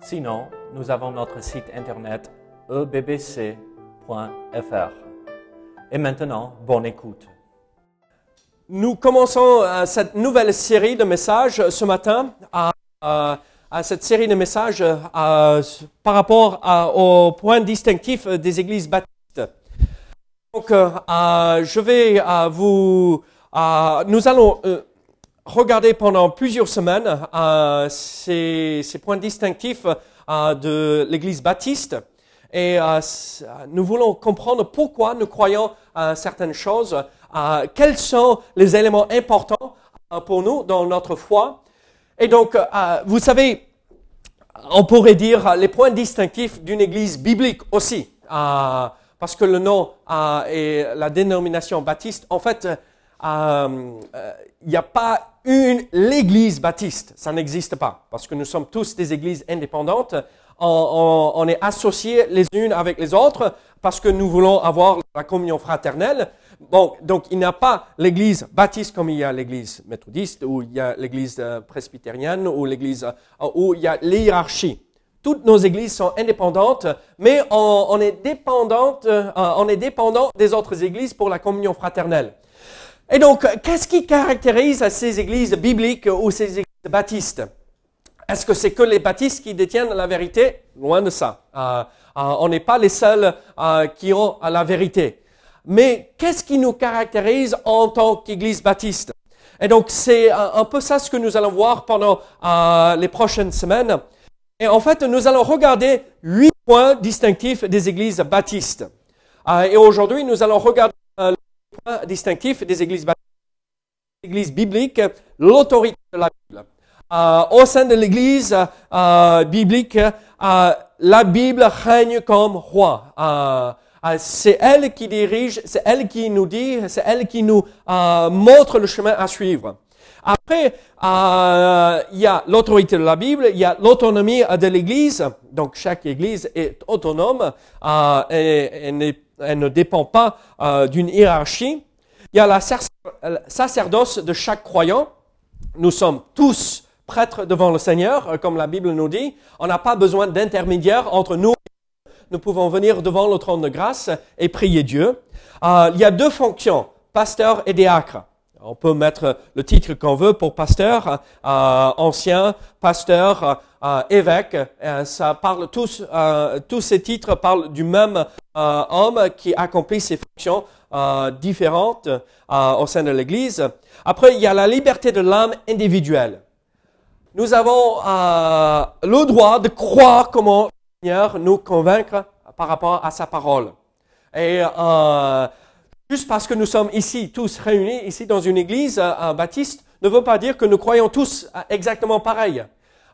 Sinon, nous avons notre site internet ebbc.fr. Et maintenant, bonne écoute. Nous commençons euh, cette nouvelle série de messages ce matin à, à cette série de messages euh, par rapport au point distinctif des églises baptistes. Donc, euh, euh, je vais euh, vous, euh, nous allons euh, regarder pendant plusieurs semaines euh, ces, points distinctifs euh, de l'Église baptiste et euh, nous voulons comprendre pourquoi nous croyons à certaines choses, quels sont les éléments importants pour nous dans notre foi. Et donc, vous savez, on pourrait dire les points distinctifs d'une église biblique aussi, parce que le nom et la dénomination baptiste, en fait, il n'y a pas une l'église baptiste, ça n'existe pas, parce que nous sommes tous des églises indépendantes. On, est associés les unes avec les autres parce que nous voulons avoir la communion fraternelle. Bon, donc il n'y a pas l'église baptiste comme il y a l'église méthodiste, ou il y a l'église euh, presbytérienne, ou l'église euh, où il y a l'hierarchie. Toutes nos églises sont indépendantes, mais on, est euh, on est dépendant des autres églises pour la communion fraternelle. Et donc, qu'est-ce qui caractérise ces églises bibliques ou ces églises baptistes? Est-ce que c'est que les baptistes qui détiennent la vérité? Loin de ça. Euh, euh, on n'est pas les seuls euh, qui ont euh, la vérité. Mais qu'est-ce qui nous caractérise en tant qu'Église baptiste? Et donc, c'est un, peu ça ce que nous allons voir pendant euh, les prochaines semaines. Et en fait, nous allons regarder huit points distinctifs des églises baptistes. Euh, et aujourd'hui, nous allons regarder distinctifs des églises baptistes, l'église biblique, l'autorité de la Bible. Euh, au sein de l'église euh, biblique, euh, la Bible règne comme roi. C'est elle qui dirige, c'est elle qui nous dit, c'est elle qui nous montre le chemin à suivre. Après, il y a l'autorité de la Bible, il y a l'autonomie de l'Église. Donc chaque Église est autonome et, et n'est- elle ne dépend pas euh, d'une hiérarchie. Il y a la euh, sacerdoce de chaque croyant. Nous sommes tous prêtres devant le Seigneur, euh, comme la Bible nous dit. On n'a pas besoin d'intermédiaire entre nous. Nous pouvons venir devant le trône de grâce et prier Dieu. Il y a deux fonctions, pasteur et diacre. On peut mettre le titre qu'on veut pour pasteur, ancien, pasteur, évêque. Ça parle tous, tous ces titres parlent du même euh, homme qui accomplit ses fonctions euh, différentes euh, au sein de l'Église. Après, il y a la liberté de l'âme individuelle. Nous avons euh, le droit de croire comment le Seigneur nous convaincre par rapport à sa parole. Et juste parce que nous sommes ici, tous réunis, ici dans une église baptiste, ne veut pas dire que nous croyons tous exactement pareil.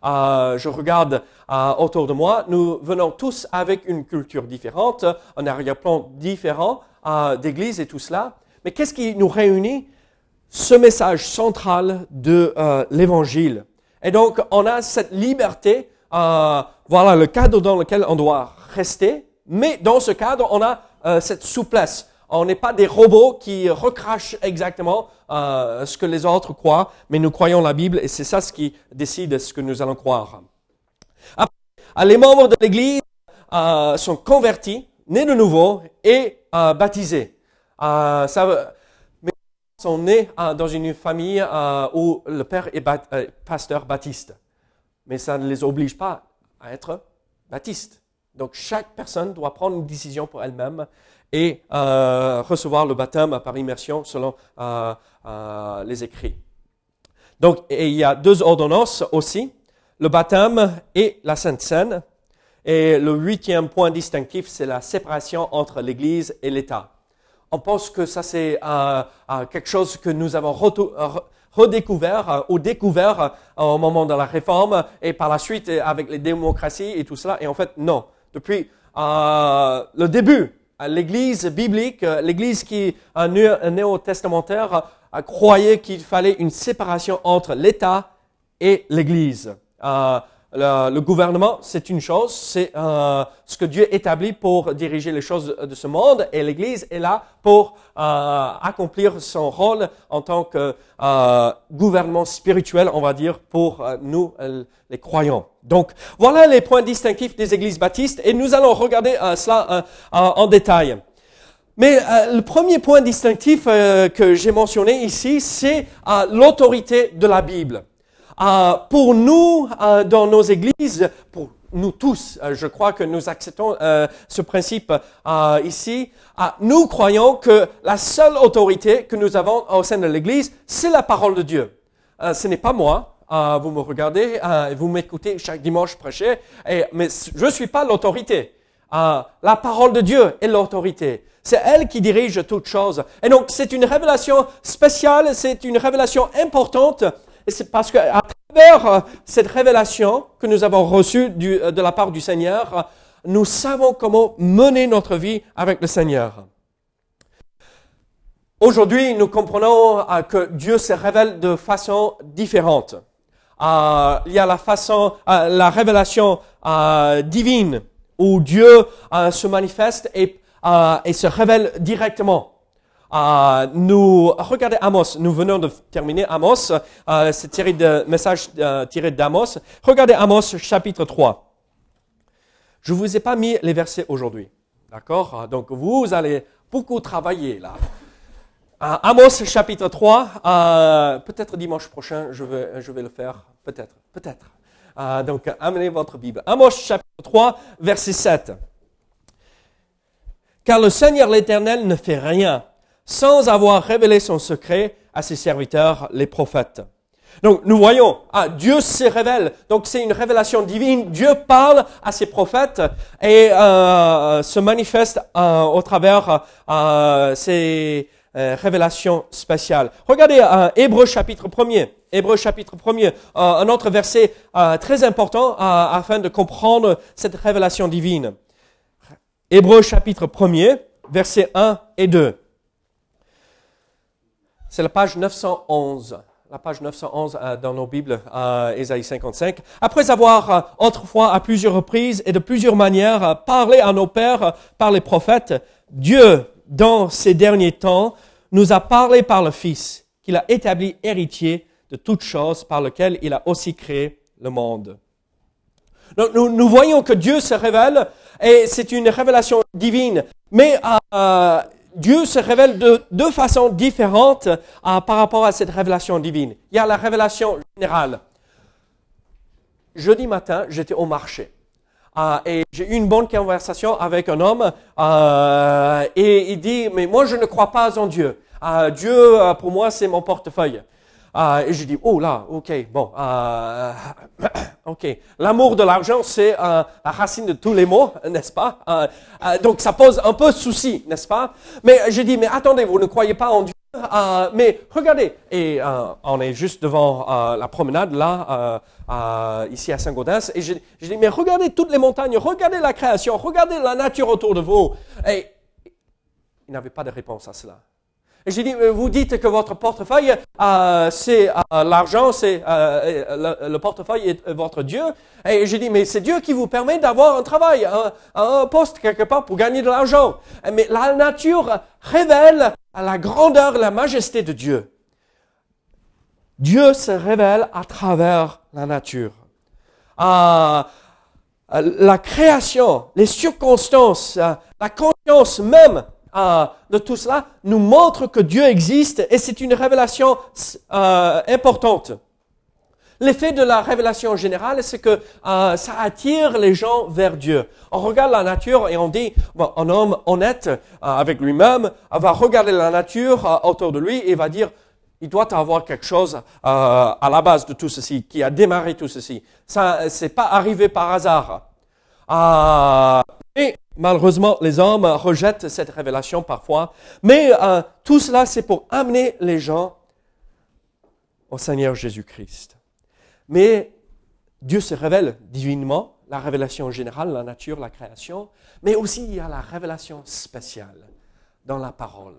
Euh, je regarde euh, autour de moi, nous venons tous avec une culture différente, un arrière-plan différent euh, d'église et tout cela. Mais qu'est-ce qui nous réunit? Ce message central de euh, l'évangile. Et donc, on a cette liberté, euh, voilà le cadre dans lequel on doit rester, mais dans ce cadre, on a euh, cette souplesse. On n'est pas des robots qui recrachent exactement euh, ce que les autres croient, mais nous croyons la Bible et c'est ça ce qui décide ce que nous allons croire. Les membres de l'Église euh, sont convertis, nés de nouveau et euh, baptisés. Ça, ils sont nés dans une famille où le père est pasteur baptiste, mais ça ne les oblige pas à être baptistes. Donc chaque personne doit prendre une décision pour elle-même et euh, recevoir le baptême par immersion selon euh, euh, les écrits. Donc il y a deux ordonnances aussi, le baptême et la Sainte Seine. Et le huitième point distinctif, c'est la séparation entre l'Église et l'État. On pense que ça, c'est quelque chose que nous avons redécouvert ou découvert au moment de la réforme et par la suite avec les démocraties et tout cela. Et en fait, non. Depuis le début, l'Église biblique, euh, l'Église qui est néo-testamentaire, euh, croyait qu'il fallait une séparation entre l'État et l'Église. Le, le gouvernement, c'est une chose, c'est euh, ce que Dieu établit pour diriger les choses de ce monde, et l'Église est là pour euh, accomplir son rôle en tant que euh, gouvernement spirituel, on va dire, pour euh, nous, euh, les croyants. Donc, voilà les points distinctifs des églises baptistes, et nous allons regarder euh, cela en- en détail. Mais euh, le premier point distinctif euh, que j'ai mentionné ici, c'est euh, l'autorité de la Bible. Euh, pour nous, euh, dans nos églises, pour nous tous, euh, je crois que nous acceptons ce principe ici. Nous croyons que la seule autorité que nous avons au sein de l'Église, c'est la parole de Dieu. Ce n'est pas moi. Vous me regardez, vous m'écoutez chaque dimanche prêcher, mais je suis pas l'autorité. La parole de Dieu est l'autorité. C'est elle qui dirige toutes choses. Et donc, c'est une révélation spéciale, c'est une révélation importante. Et c'est parce que à travers euh, cette révélation que nous avons reçue euh, de la part du Seigneur, euh, nous savons comment mener notre vie avec le Seigneur. Aujourd'hui, nous comprenons que Dieu se révèle de façon différente. Il y a la façon, la révélation divine où Dieu se manifeste et se révèle directement. Euh, nous regardez Amos. Nous venons de terminer Amos, euh, cette série de messages euh, tirés d'Amos. Regardez Amos chapitre 3. Je vous ai pas mis les versets aujourd'hui, d'accord? Donc vous allez beaucoup travailler là. Amos chapitre 3, euh, peut-être dimanche prochain, je vais, je vais le faire, peut-être, peut-être. Donc amenez votre Bible. Amos chapitre 3, verset 7. Car le Seigneur l'Éternel ne fait rien sans avoir révélé son secret à ses serviteurs, les prophètes. Donc nous voyons, ah, Dieu se révèle. Donc c'est une révélation divine. Dieu parle à ses prophètes et euh, se manifeste euh, au travers euh, ces euh, révélations spéciales. Regardez euh, Hébreu chapitre 1er. Hébreu chapitre 1er, euh, un autre verset très important afin de comprendre cette révélation divine. Hébreu chapitre 1er, versets 1 et 2. C'est la page 911. La page 911 euh, dans nos Bibles, euh, Ésaïe 55. Après avoir euh, autrefois à plusieurs reprises et de plusieurs manières euh, parlé à nos pères euh, par les prophètes, Dieu, dans ces derniers temps, nous a parlé par le Fils, qu'il a établi héritier de toutes choses, par lequel il a aussi créé le monde. Nous voyons que Dieu se révèle et c'est une révélation divine. Mais euh, Dieu se révèle de deux façons différentes euh, par rapport à cette révélation divine. Il y a la révélation générale. Jeudi matin, j'étais au marché. Euh, et j'ai eu une bonne conversation avec un homme euh, et il dit, mais moi je ne crois pas en Dieu. Euh, Dieu, euh, pour moi, c'est mon portefeuille. Euh, et je dis, oh là, ok, bon, euh, ok. L'amour de l'argent, c'est euh, la racine de tous les maux, n'est-ce pas? Euh, Donc ça pose un peu de souci, n'est-ce pas? Mais je dis, mais attendez, vous ne croyez pas en Dieu Mais regardez, et on est juste devant la promenade là, ici à Saint-Gaudens, et je, je dis, mais regardez toutes les montagnes, regardez la création, regardez la nature autour de vous. Et il n'avait pas de réponse à cela. Et j'ai dit, euh, vous dites que votre portefeuille, euh, c'est euh, l'argent, c'est euh, le, le portefeuille est votre Dieu. Et j'ai dit, mais c'est Dieu qui vous permet d'avoir un travail, un, un poste quelque part pour gagner de l'argent. Mais la nature révèle la grandeur, la majesté de Dieu. Dieu se révèle à travers la nature. Euh, la création, les circonstances, euh, la conscience même euh, de tout cela nous montre que Dieu existe et c'est une révélation euh, importante. L'effet de la révélation générale, c'est que euh, ça attire les gens vers Dieu. On regarde la nature et on dit, bon, un homme honnête avec lui-même va regarder la nature autour de lui et va dire, il doit avoir quelque chose à la base de tout ceci, qui a démarré tout ceci. Ça, c'est pas arrivé par hasard. Et malheureusement, les hommes rejettent cette révélation parfois. Mais euh, tout cela, c'est pour amener les gens au Seigneur Jésus-Christ. Mais Dieu se révèle divinement, la révélation générale, la nature, la création, mais aussi il y a la révélation spéciale dans la parole.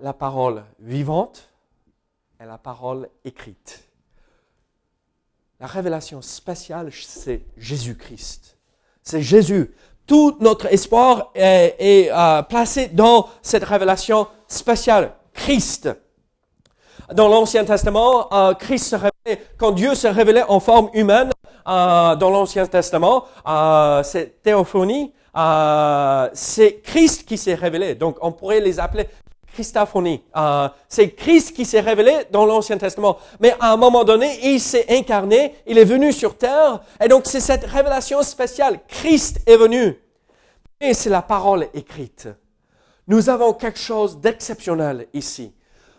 La parole vivante et la parole écrite. La révélation spéciale, c'est Jésus-Christ. C'est Jésus. Tout notre espoir est, euh, placé dans cette révélation spéciale, Christ. Dans l'Ancien Testament, euh, Christ se révélait, quand Dieu se révélait en forme humaine, euh, dans l'Ancien Testament, c'est théophonie, c'est Christ qui s'est révélé. Donc on pourrait les appeler Christophonie. Euh, c'est Christ qui s'est révélé dans l'Ancien Testament. Mais à un moment donné, il s'est incarné, il est venu sur terre. Et donc c'est cette révélation spéciale. Christ est venu. Et c'est la parole écrite. Nous avons quelque chose d'exceptionnel ici.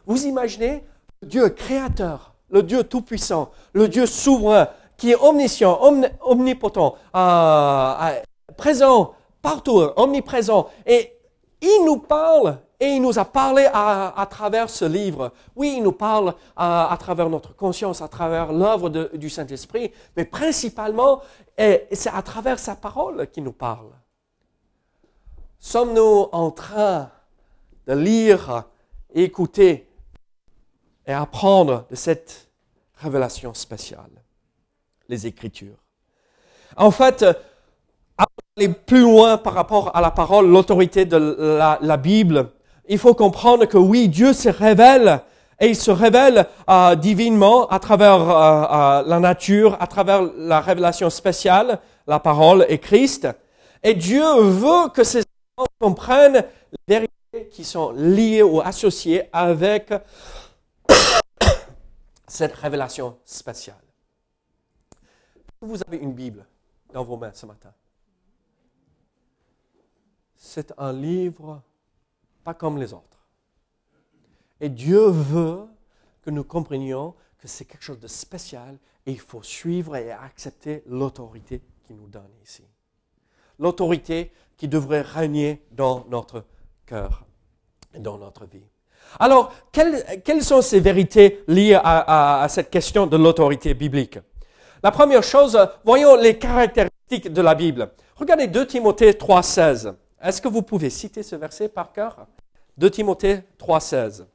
Vous imaginez Dieu créateur, le Dieu tout-puissant, le Dieu souverain, qui est omniscient, omnipotent, euh, euh, présent partout, omniprésent. Et il nous parle et il nous a parlé à, travers ce livre. Oui, il nous parle à, travers notre conscience, à travers l'œuvre du Saint-Esprit, mais principalement, c'est à travers sa parole qu'il nous parle. Sommes-nous en train de lire, écouter et apprendre de cette révélation spéciale, les Écritures En fait, aller plus loin par rapport à la parole, l'autorité de la Bible, il faut comprendre que oui, Dieu se révèle et il se révèle euh, divinement à travers euh, euh, la nature, à travers la révélation spéciale, la parole et Christ. Et Dieu veut que ses enfants comprennent les vérités qui sont liées ou associées avec cette révélation spéciale. Vous avez une Bible dans vos mains ce matin. C'est un livre pas comme les autres. Et Dieu veut que nous comprenions que c'est quelque chose de spécial et il faut suivre et accepter l'autorité qu'il nous donne ici. L'autorité qui devrait régner dans notre cœur et dans notre vie. Alors, quelles, sont ces vérités liées à, à cette question de l'autorité biblique? La première chose, voyons les caractéristiques de la Bible. Regardez 2 Timothée 3,16. Est-ce que vous pouvez citer ce verset par cœur? 2 Timothée 3,16.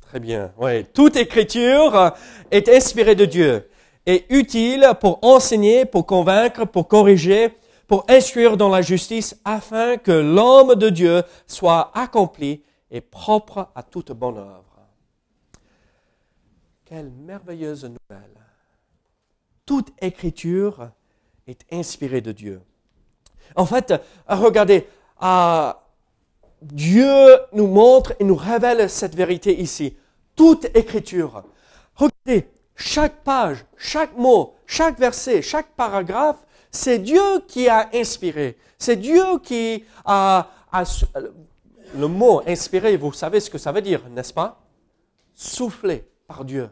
Très bien. Oui. Toute écriture est inspirée de Dieu et utile pour enseigner, pour convaincre, pour corriger, pour instruire dans la justice, afin que l'homme de Dieu soit accompli et propre à toute bonne œuvre. Quelle merveilleuse nouvelle. Toute écriture est inspirée de Dieu. En fait, euh, regardez, euh, Dieu nous montre et nous révèle cette vérité ici. Toute écriture. Regardez, chaque page, chaque mot, chaque verset, chaque paragraphe, c'est Dieu qui a inspiré. C'est Dieu qui a, le mot inspiré, vous savez ce que ça veut dire, n'est-ce pas? Soufflé par Dieu.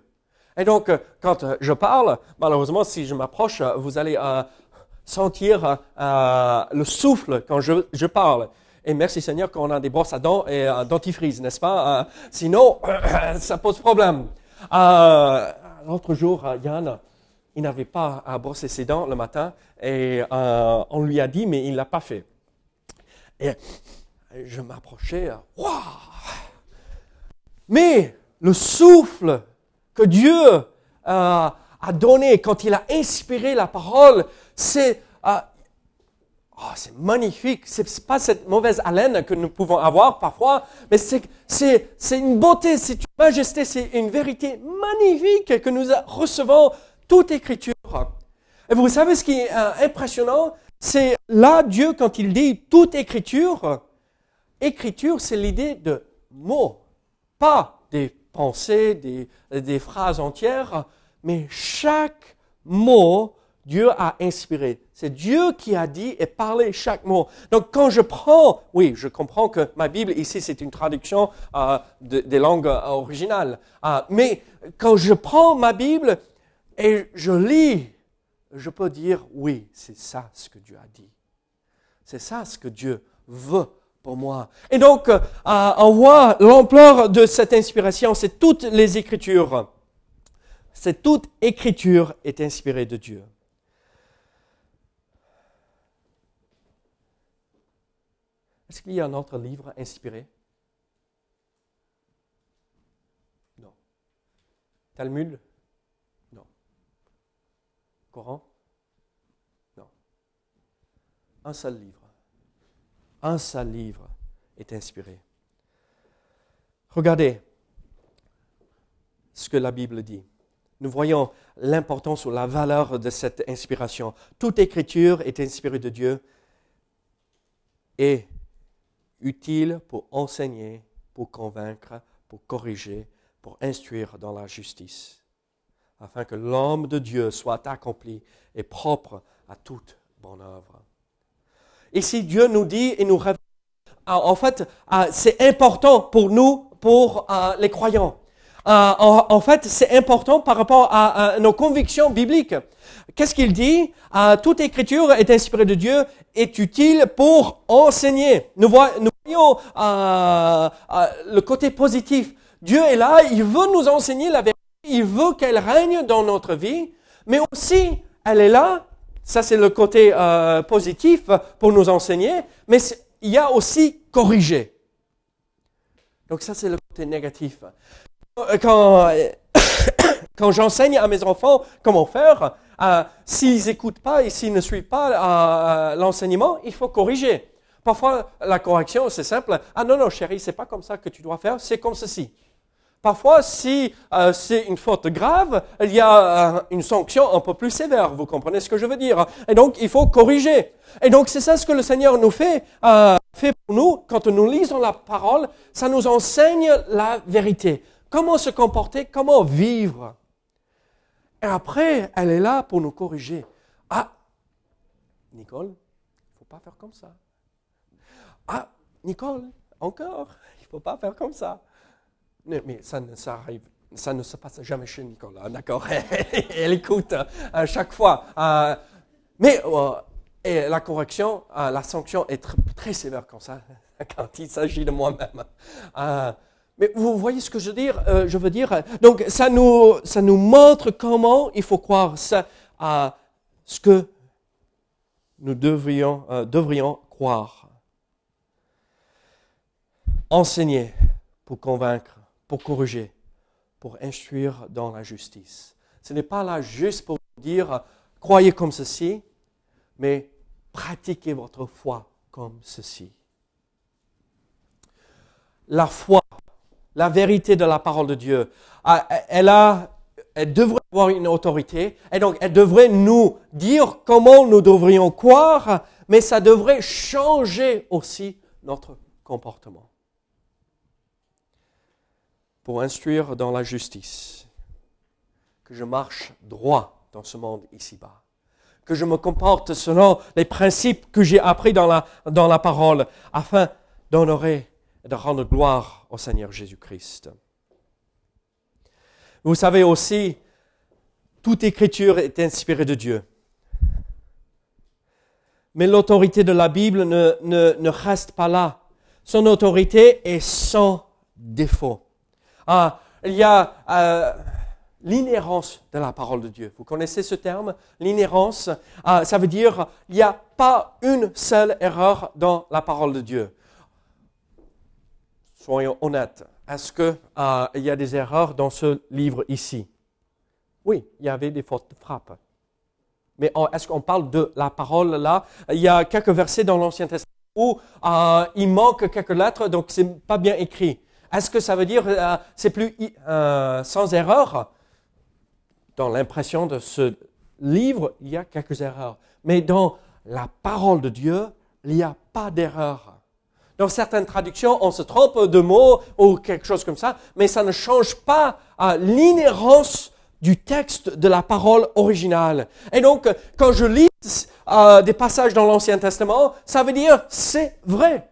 Et donc, euh, quand je parle, malheureusement, si je m'approche, vous allez sentir euh, le souffle quand je, parle. Et merci Seigneur qu'on a des brosses à dents et un dentifrice, n'est-ce pas? Euh, sinon, ça pose problème. Euh, L'autre jour, Yann, il n'avait pas à brosser ses dents le matin et on lui a dit, mais il ne l'a pas fait. Et je m'approchais, waouh! Mais le souffle que Dieu a donné quand il a inspiré la parole, c'est ah, oh, c'est magnifique. C'est pas cette mauvaise haleine que nous pouvons avoir parfois, mais c'est une beauté, c'est une majesté, c'est une vérité magnifique que nous recevons toute écriture. Et vous savez ce qui est euh, impressionnant, c'est là Dieu quand il dit toute écriture. Écriture, c'est l'idée de mots, pas pensées, des, phrases entières, mais chaque mot Dieu a inspiré. C'est Dieu qui a dit et parlé chaque mot. Donc quand je prends, oui, je comprends que ma Bible ici c'est une traduction euh, des langues euh, originales, euh, mais quand je prends ma Bible et je lis, je peux dire oui, c'est ça ce que Dieu a dit. C'est ça ce que Dieu veut pour moi. Et donc, euh, on voit l'ampleur de cette inspiration, c'est toutes les Écritures. C'est toute Écriture est inspirée de Dieu. Est-ce qu'il y a un autre livre inspiré? Non. Talmud? Non. Coran? Non. Un seul livre. Un seul livre est inspiré. Regardez ce que la Bible dit. Nous voyons l'importance ou la valeur de cette inspiration. Toute écriture est inspirée de Dieu et utile pour enseigner, pour convaincre, pour corriger, pour instruire dans la justice, afin que l'homme de Dieu soit accompli et propre à toute bonne œuvre. Ici, Dieu nous dit et nous révèle, ah, en fait, ah, c'est important pour nous, pour ah, les croyants. En, fait, c'est important par rapport à, nos convictions bibliques. Qu'est-ce qu'il dit? Toute écriture est inspirée de Dieu, est utile pour enseigner. Nous, voyons, le côté positif. Dieu est là, il veut nous enseigner la vérité, il veut qu'elle règne dans notre vie, mais aussi, elle est là, ça c'est le côté euh, positif pour nous enseigner, mais il y a aussi corriger. Donc ça c'est le côté négatif. Quand, quand j'enseigne à mes enfants comment faire, s'ils n'écoutent pas et s'ils ne suivent pas l'enseignement, il faut corriger. Parfois, la correction, c'est simple. Ah non, non, chérie, c'est pas comme ça que tu dois faire, c'est comme ceci. Parfois, si euh, c'est une faute grave, il y a euh, une sanction un peu plus sévère. Vous comprenez ce que je veux dire Et donc, il faut corriger. Et donc, c'est ça ce que le Seigneur nous fait, euh, fait pour nous. Quand nous lisons la parole, ça nous enseigne la vérité. Comment se comporter, comment vivre. Et après, elle est là pour nous corriger. Ah, Nicole, il ne faut pas faire comme ça. Ah, Nicole, encore, il ne faut pas faire comme ça. Mais, ça, ne, arrive, ça ne se passe jamais chez Nicole, hein, d'accord Elle écoute à euh, chaque fois. Euh, mais euh, et la correction, la sanction est très, sévère ça, quand il s'agit de moi-même. mais vous voyez ce que je veux dire, je veux dire? Donc, ça nous, ça nous montre comment il faut croire à ce que nous devrions, devrions croire enseigner pour convaincre, pour corriger, pour instruire dans la justice. Ce n'est pas là juste pour dire croyez comme ceci, mais pratiquez votre foi comme ceci. La foi, la vérité de la parole de Dieu, elle, a, elle devrait avoir une autorité et donc elle devrait nous dire comment nous devrions croire, mais ça devrait changer aussi notre comportement pour instruire dans la justice, que je marche droit dans ce monde ici-bas, que je me comporte selon les principes que j'ai appris dans la, dans la parole, afin d'honorer et de rendre gloire au Seigneur Jésus-Christ. Vous savez aussi, toute écriture est inspirée de Dieu. Mais l'autorité de la Bible ne, ne, ne reste pas là. Son autorité est sans défaut. Ah, il y a euh, l'inhérence de la parole de Dieu. Vous connaissez ce terme L'inhérence, ah, ça veut dire il n'y a pas une seule erreur dans la parole de Dieu. Soyons honnêtes. Est-ce qu'il euh, y a des erreurs dans ce livre ici? Oui, il y avait des fautes de frappe. Mais est-ce qu'on parle de la parole là? Il y a quelques versets dans l'Ancien Testament où il manque quelques lettres, donc c'est pas bien écrit. Est-ce que ça veut dire euh, c'est plus euh, sans erreur? Dans l'impression de ce livre, il y a quelques erreurs. Mais dans la parole de Dieu, il n'y a pas d'erreur. Dans certaines traductions, on se trompe de mots ou quelque chose comme ça, mais ça ne change pas euh, l'inhérence du texte de la parole originale. Et donc, quand je lis des passages dans l'Ancien Testament, ça veut dire c'est vrai.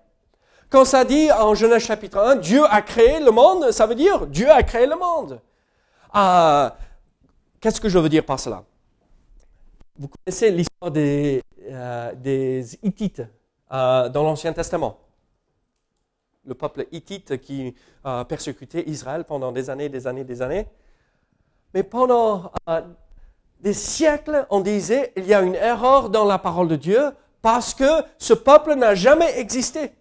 Quand ça dit en Genèse chapitre 1, Dieu a créé le monde, ça veut dire Dieu a créé le monde. Ah, qu'est-ce que je veux dire par cela? Vous connaissez l'histoire des, euh, Hittites euh, dans l'Ancien Testament? Le peuple hittite qui a persécuté Israël pendant des années, des années, des années. Mais pendant euh, des siècles, on disait, il y a une erreur dans la parole de Dieu parce que ce peuple n'a jamais existé.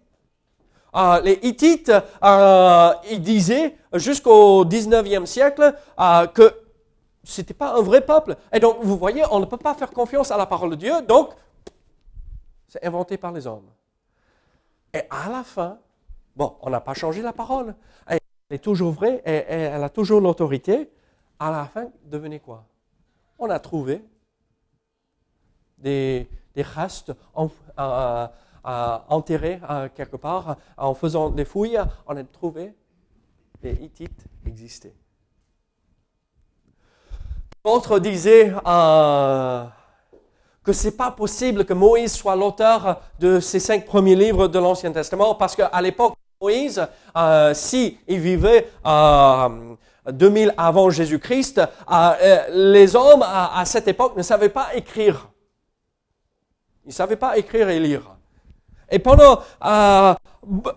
Euh, les Hittites, euh, disaient jusqu'au 19e siècle euh, que c'était pas un vrai peuple. Et donc, vous voyez, on ne peut pas faire confiance à la parole de Dieu, donc c'est inventé par les hommes. Et à la fin, bon, on n'a pas changé la parole. Elle est toujours vraie, et, elle a toujours l'autorité. À la fin, devenez quoi? On a trouvé des, des restes en, enterrés quelque part. En faisant des fouilles, on a trouvé les Hittites existaient. D'autres disaient euh, que c'est pas possible que Moïse soit l'auteur de ces cinq premiers livres de l'Ancien Testament parce qu'à l'époque Moïse, euh, si vivait euh, 2000 avant Jésus-Christ, euh, les hommes à, à, cette époque ne savaient pas écrire. Ils ne savaient pas écrire et lire. Et pendant euh,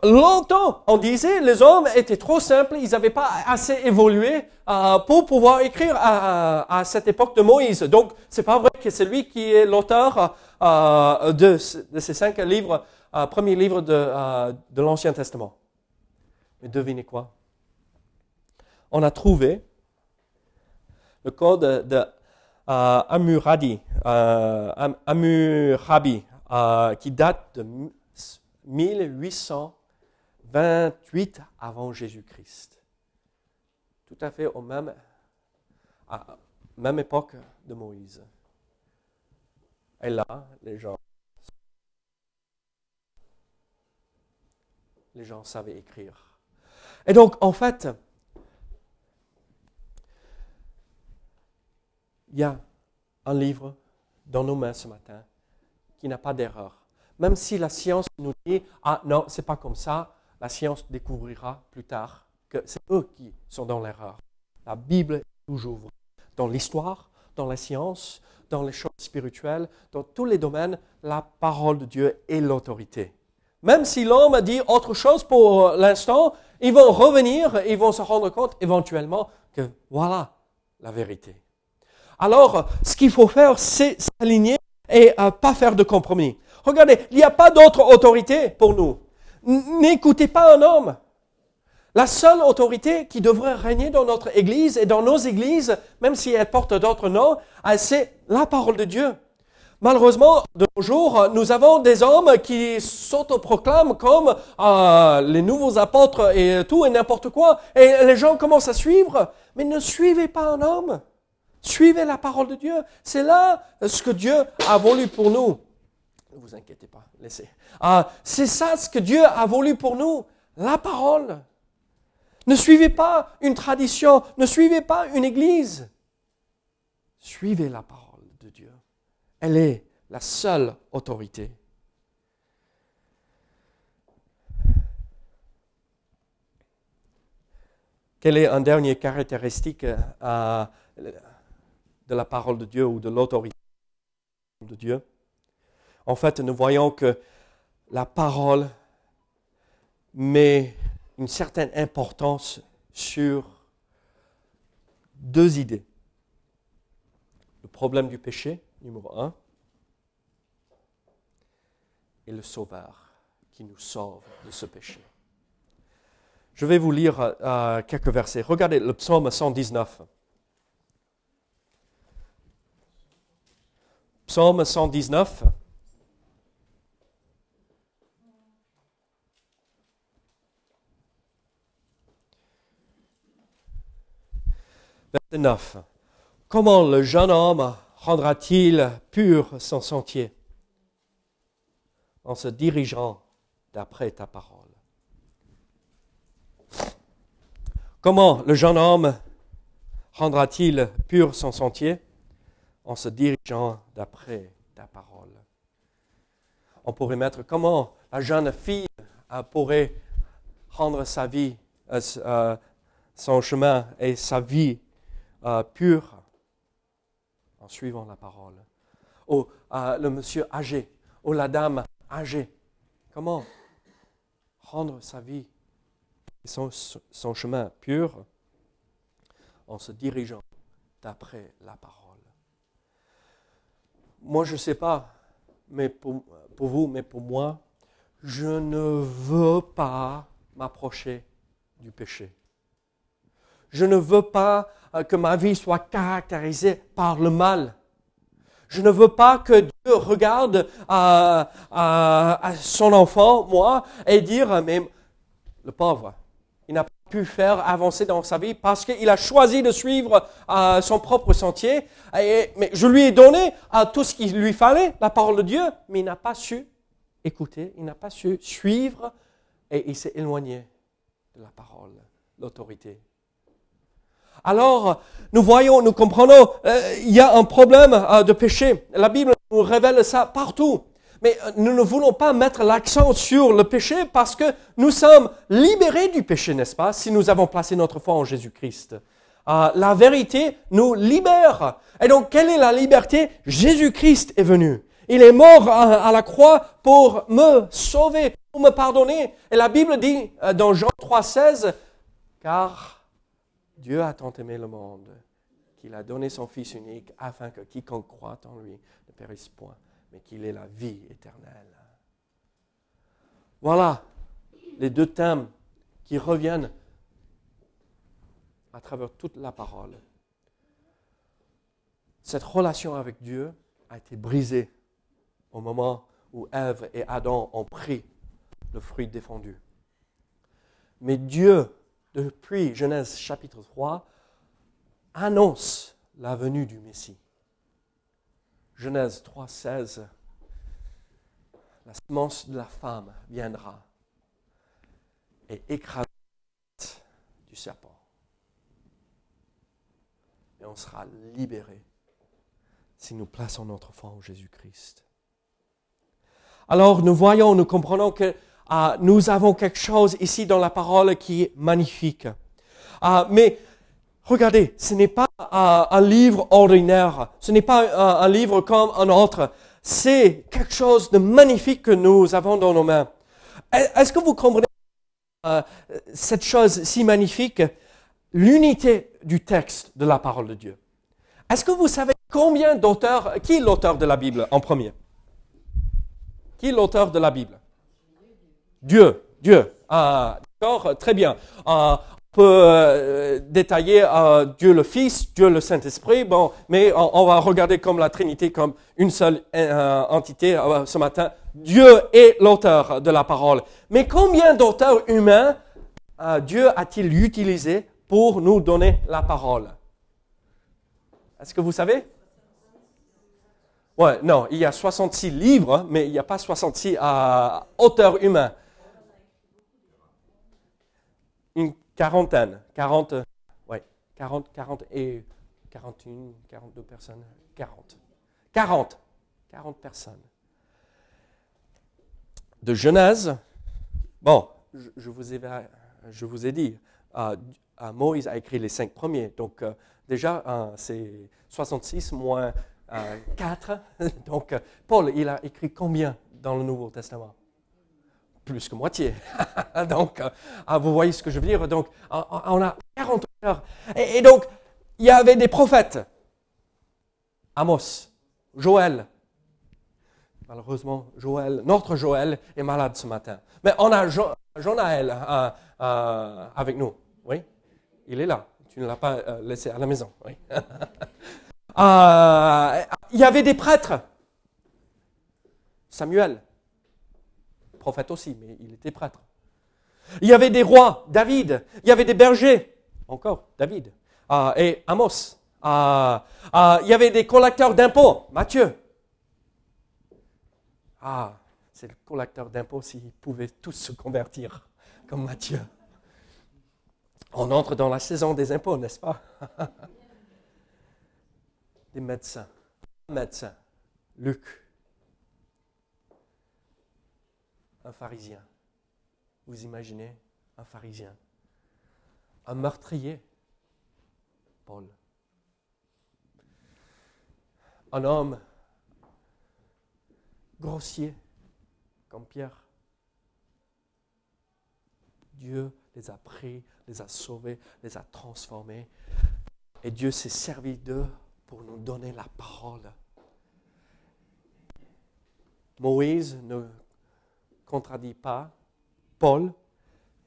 longtemps, on disait les hommes étaient trop simples, ils n'avaient pas assez évolué euh, pour pouvoir écrire à, cette époque de Moïse. Donc, c'est pas vrai que c'est lui qui est l'auteur euh, de, ces cinq livres, premiers livres de, l'Ancien Testament. Mais devinez quoi? On a trouvé le code de, qui date de 1828 avant Jésus-Christ. Tout à fait au même, même époque de Moïse. Et là, les gens, les gens savaient écrire. Et donc, en fait, il y a un livre dans nos mains ce matin qui n'a pas d'erreur. Même si la science nous dit, ah non, c'est pas comme ça, la science découvrira plus tard que c'est eux qui sont dans l'erreur. La Bible est toujours vraie. Dans l'histoire, dans la science, dans les choses spirituelles, dans tous les domaines, la parole de Dieu est l'autorité. Même si l'homme a dit autre chose pour l'instant, ils vont revenir ils vont se rendre compte éventuellement que voilà la vérité. Alors, ce qu'il faut faire, c'est s'aligner et euh, pas faire de compromis. Regardez, il n'y a pas d'autre autorité pour nous. N'écoutez pas un homme. La seule autorité qui devrait régner dans notre Église et dans nos églises, même si elle porte d'autres noms, euh, c'est la parole de Dieu. Malheureusement, de nos jours, nous avons des hommes qui s'autoproclament comme euh, les nouveaux apôtres et tout et n'importe quoi. Et les gens commencent à suivre. Mais ne suivez pas un homme. Suivez la parole de Dieu. C'est là ce que Dieu a voulu pour nous. Ne vous inquiétez pas, laissez. Ah, c'est ça ce que Dieu a voulu pour nous, la parole. Ne suivez pas une tradition, ne suivez pas une église. Suivez la parole de Dieu. Elle est la seule autorité. Quelle est une dernière caractéristique euh, de la parole de Dieu ou de l'autorité de Dieu? En fait, nous voyons que la parole met une certaine importance sur deux idées. Le problème du péché, numéro un, et le sauveur qui nous sauve de ce péché. Je vais vous lire euh, quelques versets. Regardez le psaume 119. Psaume 119. Verset 9. Comment le jeune homme rendra-t-il pur son sentier en se dirigeant d'après ta parole? Comment le jeune homme rendra-t-il pur son sentier en se dirigeant d'après ta parole? On pourrait mettre comment la jeune fille pourrait rendre sa vie, euh, euh, son chemin et sa vie euh, pur en suivant la parole. Ou euh, le monsieur âgé, ou la dame âgée. Comment rendre sa vie son, son chemin pur en se dirigeant d'après la parole? Moi, je ne sais pas, mais pour vous, mais pour moi, je ne veux pas m'approcher du péché. Je ne veux pas euh, que ma vie soit caractérisée par le mal. Je ne veux pas que Dieu regarde à, à, son enfant, moi, et dire, mais le pauvre, il n'a pas pu faire avancer dans sa vie parce qu'il a choisi de suivre euh, son propre sentier. Mais je lui ai donné tout ce qu'il lui fallait, la parole de Dieu, mais il n'a pas su écouter, il n'a pas su suivre et il s'est éloigné de la parole, l'autorité. Alors, nous voyons, nous comprenons, euh, il y a un problème euh, de péché. La Bible nous révèle ça partout. Mais euh, nous ne voulons pas mettre l'accent sur le péché parce que nous sommes libérés du péché, n'est-ce pas, si nous avons placé notre foi en Jésus-Christ. la vérité nous libère. Et donc, quelle est la liberté? Jésus-Christ est venu. Il est mort à, la croix pour me sauver, pour me pardonner. Et la Bible dit dans Jean 3,16, car Dieu a tant aimé le monde qu'il a donné son Fils unique afin que quiconque croit en lui ne périsse point, mais qu'il ait la vie éternelle. Voilà les deux thèmes qui reviennent à travers toute la parole. Cette relation avec Dieu a été brisée au moment où Ève et Adam ont pris le fruit défendu. Mais Dieu depuis Genèse chapitre 3, annonce la venue du Messie. Genèse 3, 16, la semence de la femme viendra et écrasera du serpent. Et on sera libéré si nous plaçons notre foi en Jésus-Christ. Alors nous voyons, nous comprenons que ah, nous avons quelque chose ici dans la parole qui est magnifique. Ah, mais regardez, ce n'est pas ah, un livre ordinaire, ce n'est pas un livre comme un autre, c'est quelque chose de magnifique que nous avons dans nos mains. Est-ce que vous comprenez cette chose si magnifique, l'unité du texte de la parole de Dieu. Est-ce que vous savez combien d'auteurs, qui est l'auteur de la Bible en premier? Qui est l'auteur de la Bible? Dieu, Dieu. Ah, d'accord, très bien. Ah, on peut euh, détailler ah, Dieu le Fils, Dieu le Saint-Esprit, bon, mais on, va regarder comme la Trinité comme une seule euh, entité euh, ce matin. Dieu est l'auteur de la parole. Mais combien d'auteurs humains Dieu a-t-il utilisé pour nous donner la parole? Est-ce que vous savez? Ouais, non, il y a 66 livres, mais il n'y a pas 66 auteurs humains. Une quarantaine, 40, ouais, 40, 40 et 41, 42 personnes, 40. 40, 40 personnes. De Genèse, bon, je, vous, ai, dit, euh, Moïse a écrit les cinq premiers, donc euh, déjà euh, c'est 66 moins 4, donc Paul, il a écrit combien dans le Nouveau Testament? Plus que moitié. donc, euh, ah, vous voyez ce que je veux dire. Donc, on a 40 heures. Et, donc, il y avait des prophètes. Amos, Joël. Malheureusement, Joël, notre Joël est malade ce matin. Mais on a jo Jonaël euh, euh, avec nous. Oui, il est là. Tu ne l'as pas laissé à la maison. Oui. il y avait des prêtres. Samuel, prophète aussi, mais il était prêtre. Il y avait des rois, David. Il y avait des bergers, encore David. Et Amos. Il y avait des collecteurs d'impôts, Matthieu. Ah, c'est le collecteur d'impôts s'ils pouvaient tous se convertir comme Matthieu. On entre dans la saison des impôts, n'est-ce pas? Des médecins. Médecin, Luc un pharisien. Vous imaginez un pharisien, un meurtrier, Paul, un homme grossier comme Pierre. Dieu les a pris, les a sauvés, les a transformés. Et Dieu s'est servi d'eux pour nous donner la parole. Moïse ne contradit pas Paul,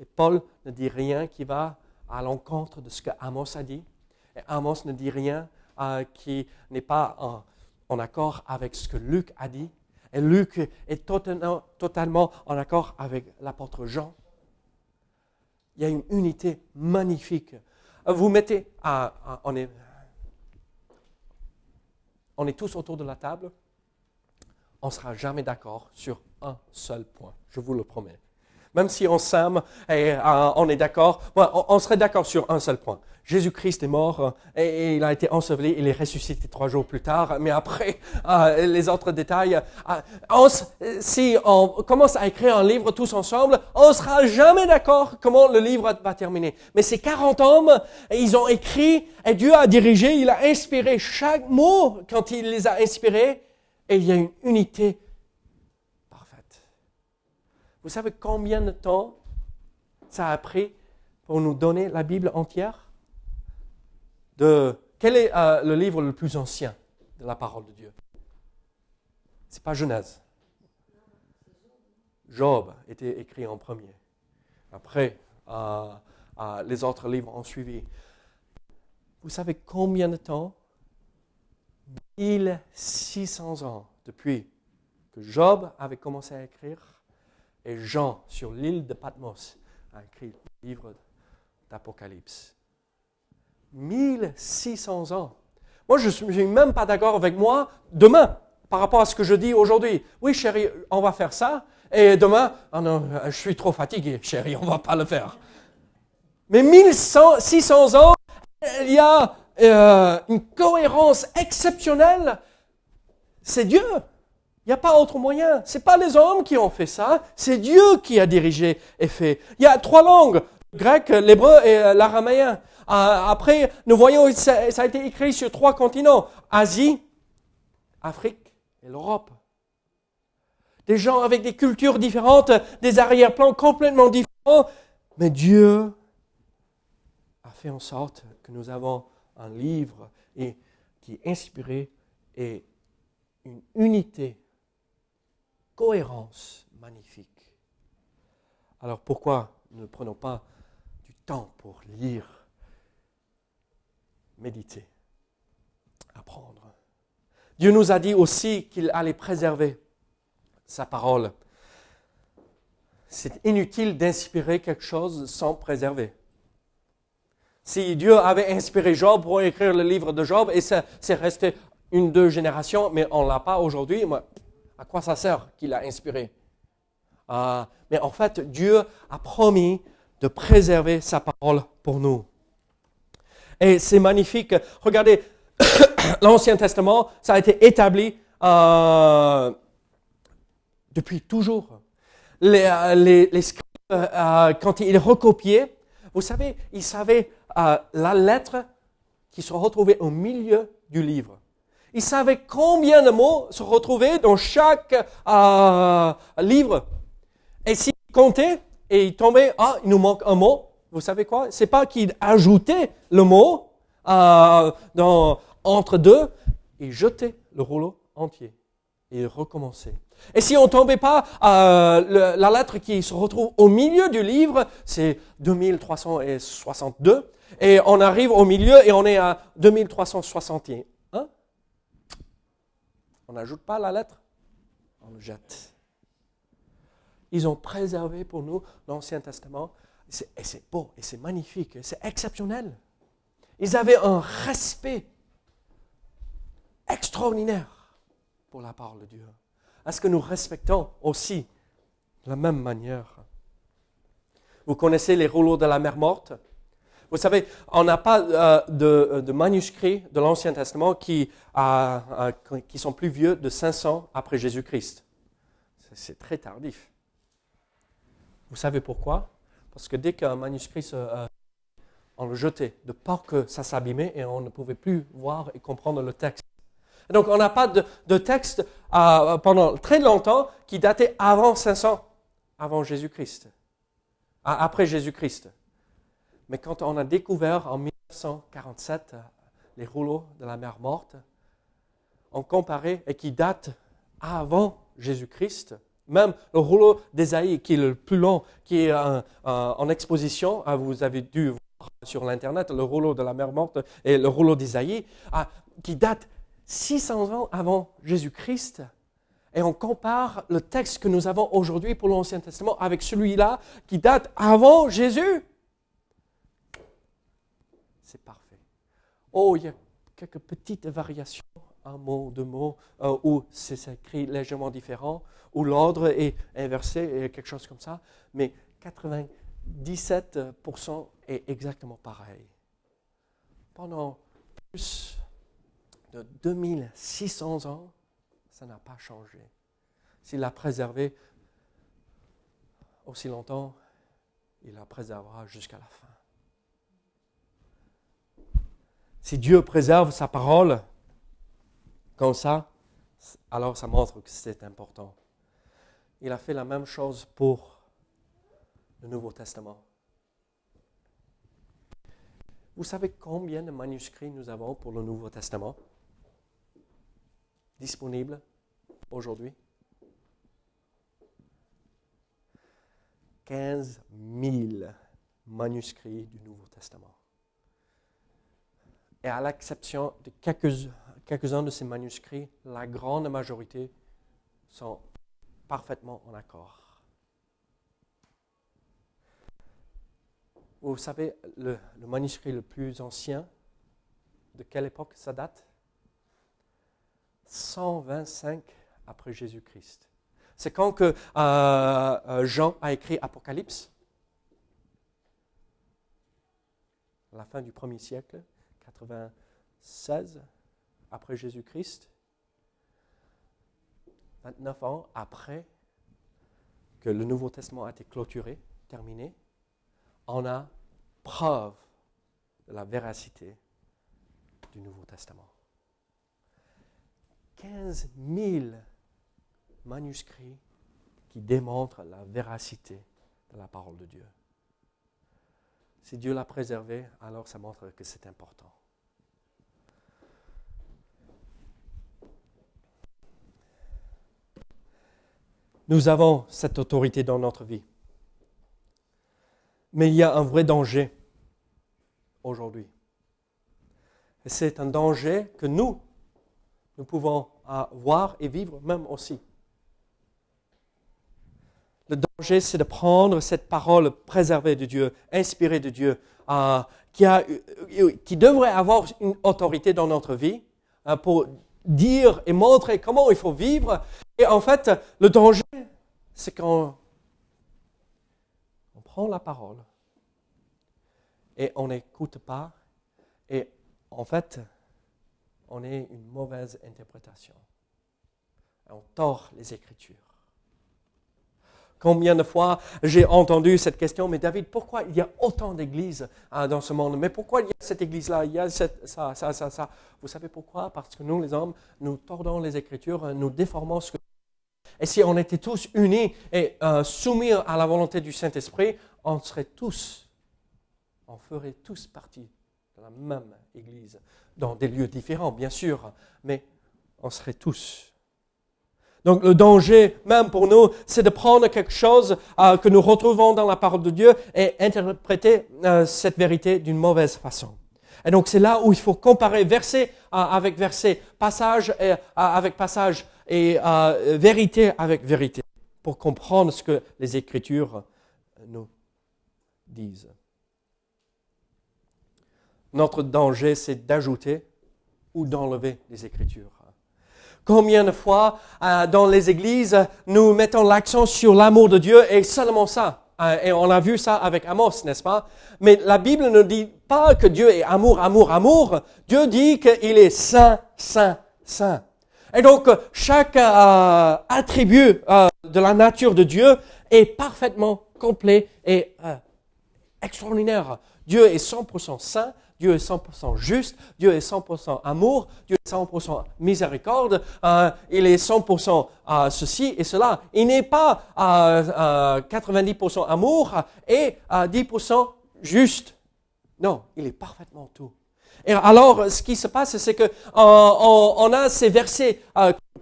et Paul ne dit rien qui va à l'encontre de ce que Amos a dit. Et Amos ne dit rien euh, qui n'est pas en, accord avec ce que Luc a dit. Et Luc est totalement, en accord avec l'apôtre Jean. Il y a une unité magnifique. Vous mettez, à, on, est, on est tous autour de la table, on ne sera jamais d'accord sur un seul point, je vous le promets. Même si on s'aime et euh, on est d'accord, on, serait d'accord sur un seul point. Jésus-Christ est mort euh, et, il a été enseveli, il est ressuscité trois jours plus tard. Mais après, euh, les autres détails, si on commence à écrire un livre tous ensemble, on ne sera jamais d'accord comment le livre va terminer. Mais ces 40 hommes, ils ont écrit et Dieu a dirigé, il a inspiré chaque mot quand il les a inspirés et il y a une unité vous savez combien de temps ça a pris pour nous donner la Bible entière? De, Quel est euh, le livre le plus ancien de la parole de Dieu? Ce n'est pas Genèse. Job était écrit en premier. Après, euh, euh, les autres livres ont suivi. Vous savez combien de temps 1600 ans depuis que Job avait commencé à écrire et Jean, sur l'île de Patmos, a écrit le livre d'Apocalypse. 1600 ans. Moi, je ne suis même pas d'accord avec moi demain par rapport à ce que je dis aujourd'hui. Oui, chérie, on va faire ça. Et demain, oh non, je suis trop fatigué, chérie, on ne va pas le faire. Mais 1600 ans, il y a euh, une cohérence exceptionnelle. C'est Dieu. Il n'y a pas autre moyen. Ce n'est pas les hommes qui ont fait ça, c'est Dieu qui a dirigé et fait. Il y a trois langues, le grec, l'hébreu et euh, l'araméen. Euh, après, nous voyons, ça, ça a été écrit sur trois continents, Asie, Afrique et l'Europe. Des gens avec des cultures différentes, des arrière-plans complètement différents, mais Dieu a fait en sorte que nous avons un livre qui est inspiré et une unité cohérence magnifique. Alors pourquoi ne prenons pas du temps pour lire, méditer, apprendre? Dieu nous a dit aussi qu'il allait préserver sa parole. C'est inutile d'inspirer quelque chose sans préserver. Si Dieu avait inspiré Job pour écrire le livre de Job, et c'est resté une, deux générations, mais on ne l'a pas aujourd'hui, à quoi ça sert qu'il a inspiré? Ah, Mais en fait, Dieu a promis de préserver sa parole pour nous. Et c'est magnifique. Regardez, l'Ancien Testament, ça a été établi euh, depuis toujours. Les, euh, les, scribes, euh, quand ils recopiaient, vous savez, ils savaient la lettre qui se retrouvait au milieu du livre. Il savait combien de mots se retrouvaient dans chaque euh, livre. Et s'il comptait et il tombait, ah, il nous manque un mot, vous savez quoi? C'est pas qu'il ajoutait le mot euh, entre deux, il jetait le rouleau entier et il recommençait. Et si on tombait pas, euh, la lettre qui se retrouve au milieu du livre, c'est 2362, et on arrive au milieu et on est à 2361. On n'ajoute pas la lettre, on le jette. Ils ont préservé pour nous l'Ancien Testament. Et c'est beau, et c'est magnifique, c'est exceptionnel. Ils avaient un respect extraordinaire pour la parole de Dieu. Est-ce que nous respectons aussi de la même manière Vous connaissez les rouleaux de la mer morte? Vous savez, on n'a pas euh, de, de, manuscrits de l'Ancien Testament qui, qui sont plus vieux de 500 après Jésus-Christ. C'est très tardif. Vous savez pourquoi? Parce que dès qu'un manuscrit se, euh, on le jetait, de peur que ça s'abîmait et on ne pouvait plus voir et comprendre le texte. Donc on n'a pas de, texte euh, pendant très longtemps qui datait avant 500, avant Jésus-Christ. après Jésus-Christ. Mais quand on a découvert en 1947 les rouleaux de la mer morte, on comparait et qui datent avant Jésus-Christ, même le rouleau d'Ésaïe, qui est le plus long, qui est en exposition, ah, vous avez dû voir sur l'Internet le rouleau de la mer morte et le rouleau d'Ésaïe, ah, qui date 600 ans avant Jésus-Christ. Et on compare le texte que nous avons aujourd'hui pour l'Ancien Testament avec celui-là qui date avant Jésus. C'est parfait. Oh, il y a quelques petites variations un mot, deux mots, euh, ou c'est écrit légèrement différent, ou l'ordre est inversé, et quelque chose comme ça, mais 97% est exactement pareil. Pendant plus de 2600 ans, ça n'a pas changé. S'il l'a préservé aussi longtemps, il la préservera jusqu'à la fin. Si Dieu préserve sa parole, comme ça, alors ça montre que c'est important. Il a fait la même chose pour le Nouveau Testament. Vous savez combien de manuscrits nous avons pour le Nouveau Testament? Disponibles aujourd'hui? 15 000 manuscrits du Nouveau Testament. Et à l'exception de quelques quelques-uns de ces manuscrits, la grande majorité sont parfaitement en accord. Vous savez, le, manuscrit le plus ancien, de quelle époque ça date? 125 après Jésus-Christ. C'est quand que euh, euh, Jean a écrit Apocalypse, à la fin du premier siècle, 96 après Jésus-Christ, 29 ans après que le Nouveau Testament a été clôturé, terminé, on a preuve de la véracité du Nouveau Testament. 15 000 manuscrits qui démontrent la véracité de la parole de Dieu. Si Dieu l'a préservé, alors ça montre que c'est important. Nous avons cette autorité dans notre vie. Mais il y a un vrai danger aujourd'hui. C'est un danger que nous, nous pouvons voir et vivre même aussi. Le danger, c'est de prendre cette parole préservée de Dieu, inspirée de Dieu, euh, qui, a, qui devrait avoir une autorité dans notre vie euh, pour dire et montrer comment il faut vivre. Et en fait, le danger, c'est quand on prend la parole et on n'écoute pas et en fait, on est une mauvaise interprétation. On tord les Écritures. Combien de fois j'ai entendu cette question, mais David, pourquoi il y a autant d'églises hein, dans ce monde? Mais pourquoi il y a cette église-là, il y a ça, ça, ça, ça. Vous savez pourquoi? Parce que nous, les hommes, nous tordons les Écritures, nous déformons ce que... Et si on était tous unis et euh, soumis à la volonté du Saint-Esprit, on serait tous, on ferait tous partie de la même église, dans des lieux différents, bien sûr, mais on serait tous donc le danger, même pour nous, c'est de prendre quelque chose euh, que nous retrouvons dans la parole de Dieu et interpréter euh, cette vérité d'une mauvaise façon. Et donc c'est là où il faut comparer verset avec verset, passage avec passage et vérité avec vérité pour comprendre ce que les Écritures nous disent. Notre danger, c'est d'ajouter ou d'enlever les Écritures. Combien de fois euh, dans les églises nous mettons l'accent sur l'amour de Dieu et seulement ça. Euh, et on a vu ça avec Amos, n'est-ce pas? Mais la Bible ne dit pas que Dieu est amour, amour, amour. Dieu dit qu'il est saint, saint, saint. Et donc chaque euh, attribut de la nature de Dieu est parfaitement complet et extraordinaire. Dieu est 100% saint, Dieu est 100% juste, Dieu est 100% amour, Dieu est 100% miséricorde, euh, il est 100% euh, ceci et cela. Il n'est pas 90% amour et 10% juste. Non, il est parfaitement tout. Et alors, ce qui se passe, c'est que on, a ces versets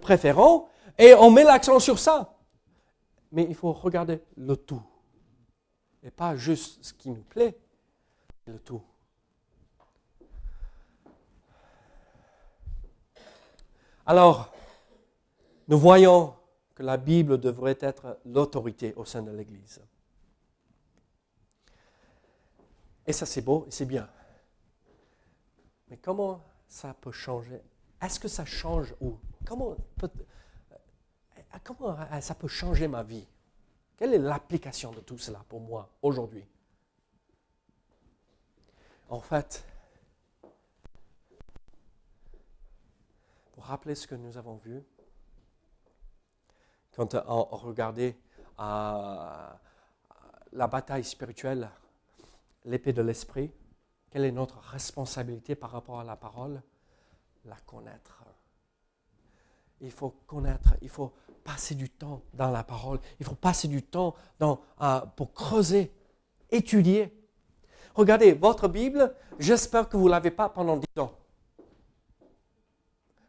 préférons et on met l'accent sur ça. Mais il faut regarder le tout et pas juste ce qui nous plaît, le tout. Alors, nous voyons que la Bible devrait être l'autorité au sein de l'Église. Et ça, c'est beau et c'est bien. Mais comment ça peut changer? Est-ce que ça change ou comment, comment ça peut changer ma vie? Quelle est l'application de tout cela pour moi aujourd'hui? En fait, pour rappeler ce que nous avons vu, quand on regardait euh, la bataille spirituelle, l'épée de l'esprit, quelle est notre responsabilité par rapport à la parole? La connaître. Il faut connaître, il faut passer du temps dans la parole. Il faut passer du temps pour creuser, étudier. Regardez, votre Bible, j'espère que vous ne l'avez pas pendant dix ans.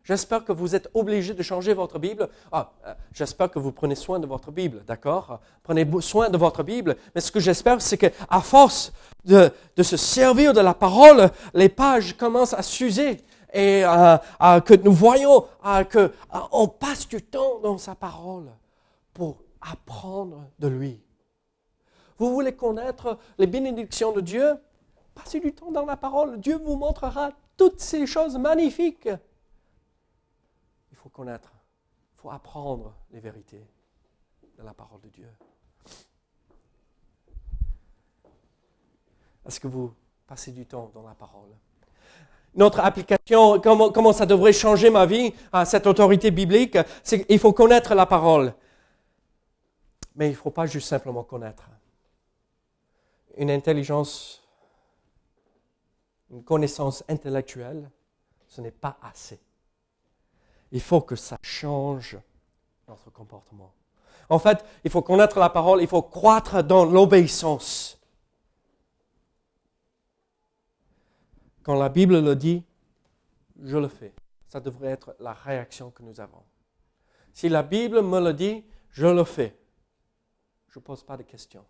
J'espère que vous êtes obligé de changer votre Bible. Ah, euh, j'espère que vous prenez soin de votre Bible, d'accord? Prenez soin de votre Bible. Mais ce que j'espère, c'est qu'à force de, se servir de la parole, les pages commencent à s'user et euh, que nous voyons euh, qu'on passe du temps dans sa parole pour apprendre de lui. Vous voulez connaître les bénédictions de Dieu? Passez du temps dans la parole. Dieu vous montrera toutes ces choses magnifiques. Il faut connaître, il faut apprendre les vérités de la parole de Dieu. Est-ce que vous passez du temps dans la parole? Notre application, comment, ça devrait changer ma vie à cette autorité biblique, c'est qu'il faut connaître la parole. Mais il ne faut pas juste simplement connaître. Une intelligence, une connaissance intellectuelle, ce n'est pas assez. Il faut que ça change notre comportement. En fait, il faut connaître la parole, il faut croître dans l'obéissance. Quand la Bible le dit, je le fais. Ça devrait être la réaction que nous avons. Si la Bible me le dit, je le fais. Je ne pose pas de questions.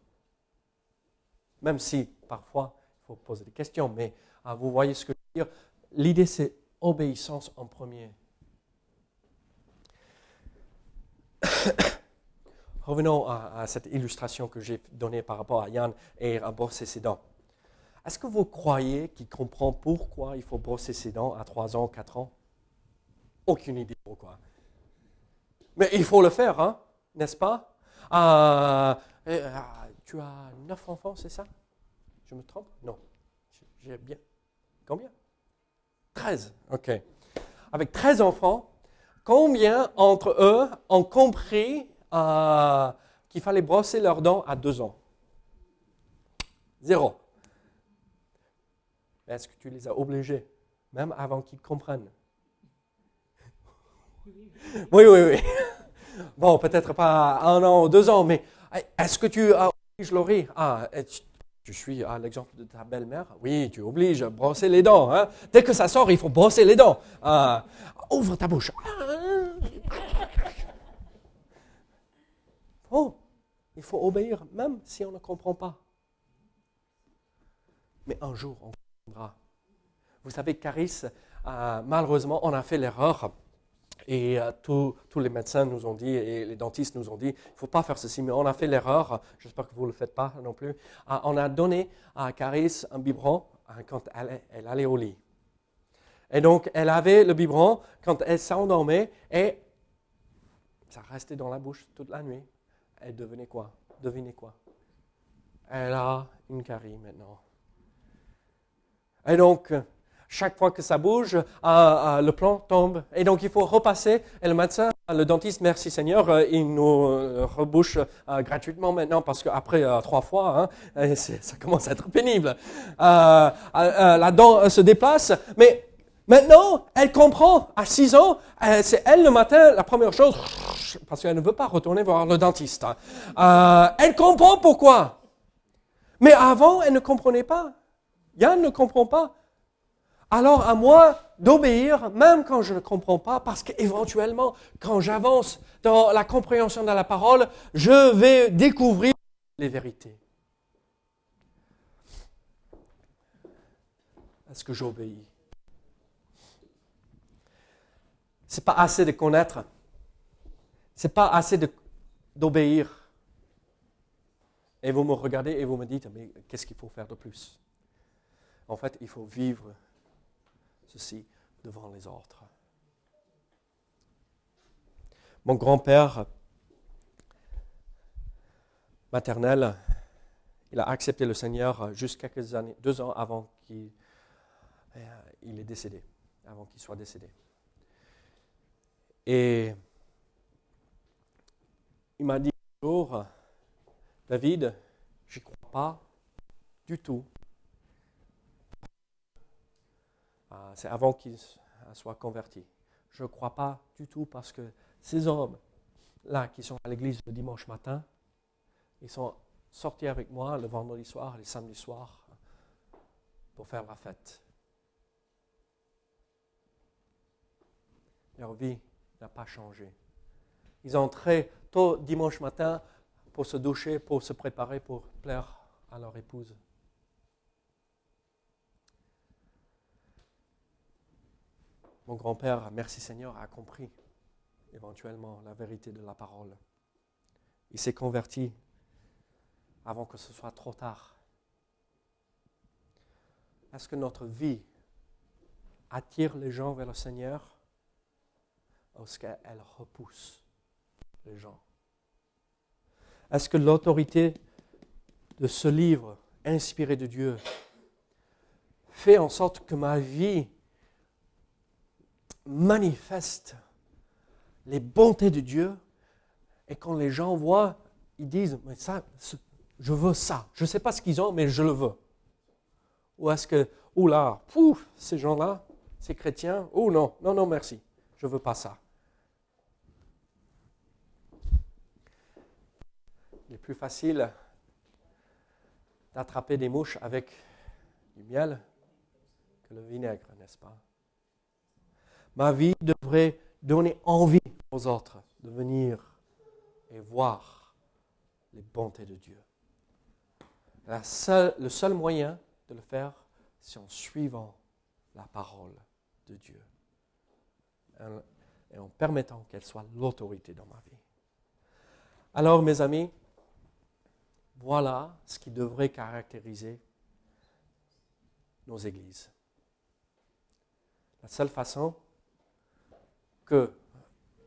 Même si parfois il faut poser des questions, mais ah, vous voyez ce que je veux dire. L'idée c'est obéissance en premier. Revenons à, cette illustration que j'ai donnée par rapport à Yann et à brosser ses dents. Est-ce que vous croyez qu'il comprend pourquoi il faut brosser ses dents à 3 ans, 4 ans? Aucune idée pourquoi. Mais il faut le faire, hein, n'est-ce pas? Euh, euh, Tu as 9 enfants, c'est ça? Je me trompe? Non. J'ai bien. Combien? 13. OK. Avec 13 enfants, combien entre eux ont compris euh, qu'il fallait brosser leurs dents à 2 ans? Zéro. Est-ce que tu les as obligés, même avant qu'ils comprennent? Oui, oui, oui. Bon, peut-être pas un an ou deux ans, mais est-ce que tu obliges Laurie Ah, tu suis à l'exemple de ta belle-mère? Oui, tu obliges à brosser les dents. Hein? Dès que ça sort, il faut brosser les dents. Ah, ouvre ta bouche. Oh, il faut obéir, même si on ne comprend pas. Mais un jour, on vous savez, Caris, euh, malheureusement, on a fait l'erreur. Et euh, tous, les médecins nous ont dit, et les dentistes nous ont dit, il ne faut pas faire ceci, mais on a fait l'erreur, j'espère que vous ne le faites pas non plus, euh, on a donné à Caris un biberon quand elle, elle, allait au lit. Et donc, elle avait le biberon quand elle s'endormait, et ça restait dans la bouche toute la nuit. Elle devenait quoi? Devinez quoi? Elle a une carie maintenant. Et donc, chaque fois que ça bouge, le plan tombe. Et donc il faut repasser. Et le médecin, le dentiste, merci Seigneur, il nous rebouche gratuitement maintenant parce qu'après trois fois, hein, ça commence à être pénible. la dent se déplace, mais Maintenant, elle comprend, à 6 ans, c'est elle le matin, la première chose, parce qu'elle ne veut pas retourner voir le dentiste. Euh, elle comprend pourquoi. Mais avant, elle ne comprenait pas. Yann ne comprend pas. Alors à moi d'obéir, même quand je ne comprends pas, parce qu'éventuellement, quand j'avance dans la compréhension de la parole, je vais découvrir les vérités. Est-ce que j'obéis? C'est pas assez de connaître. C'est pas assez d'obéir. Et vous me regardez et vous me dites, mais qu'est-ce qu'il faut faire de plus? En fait, il faut vivre devant les autres. Mon grand-père maternel, il a accepté le Seigneur juste quelques années, deux ans avant qu'il euh, est décédé, avant qu'il soit décédé. Et il m'a dit un jour, David, je ne crois pas du tout. Ah, c'est avant qu'il soit converti. Je ne crois pas du tout parce que ces hommes-là qui sont à l'église le dimanche matin, ils sont sortis avec moi le vendredi soir, le samedi soir, pour faire la fête. Leur vie n'a pas changé. Ils entraient tôt dimanche matin pour se doucher, pour se préparer pour plaire à leur épouse. Mon grand-père, merci Seigneur, a compris éventuellement la vérité de la parole. Il s'est converti avant que ce soit trop tard. Est-ce que notre vie attire les gens vers le Seigneur est-ce qu'elle repousse les gens? Est-ce que l'autorité de ce livre inspiré de Dieu fait en sorte que ma vie manifeste les bontés de Dieu et quand les gens voient, ils disent, mais ça, je veux ça. Je ne sais pas ce qu'ils ont, mais je le veux. Ou est-ce que, oula, pouf, ces gens-là, ces chrétiens, oh non, non, non, merci, je ne veux pas ça. il est plus facile d'attraper des mouches avec du miel que le vinaigre, n'est-ce pas? Ma vie devrait donner envie aux autres de venir et voir les bontés de Dieu. le seul moyen de le faire, c'est en suivant la parole de Dieu et en permettant qu'elle soit l'autorité dans ma vie. Alors, mes amis, voilà ce qui devrait caractériser nos églises. La seule façon que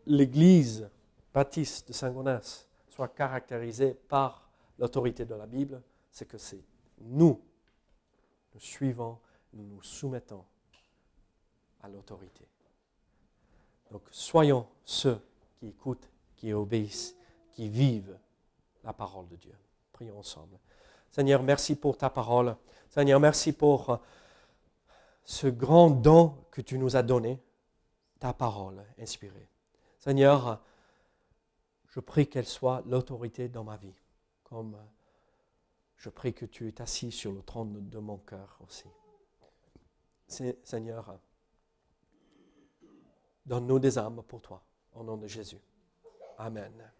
l'église baptiste de Saint-Gonès soit caractérisée par l'autorité de la Bible, c'est que c'est nous, nous suivons, nous nous soumettons à l'autorité. Donc soyons ceux qui écoutent, qui obéissent, qui vivent la parole de Dieu. Prions ensemble. Seigneur, merci pour ta parole. Seigneur, merci pour ce grand don que tu nous as donné, ta parole inspirée. Seigneur, je prie qu'elle soit l'autorité dans ma vie, comme je prie que tu es assis sur le trône de mon cœur aussi. Seigneur, donne-nous des âmes pour toi, au nom de Jésus. Amen.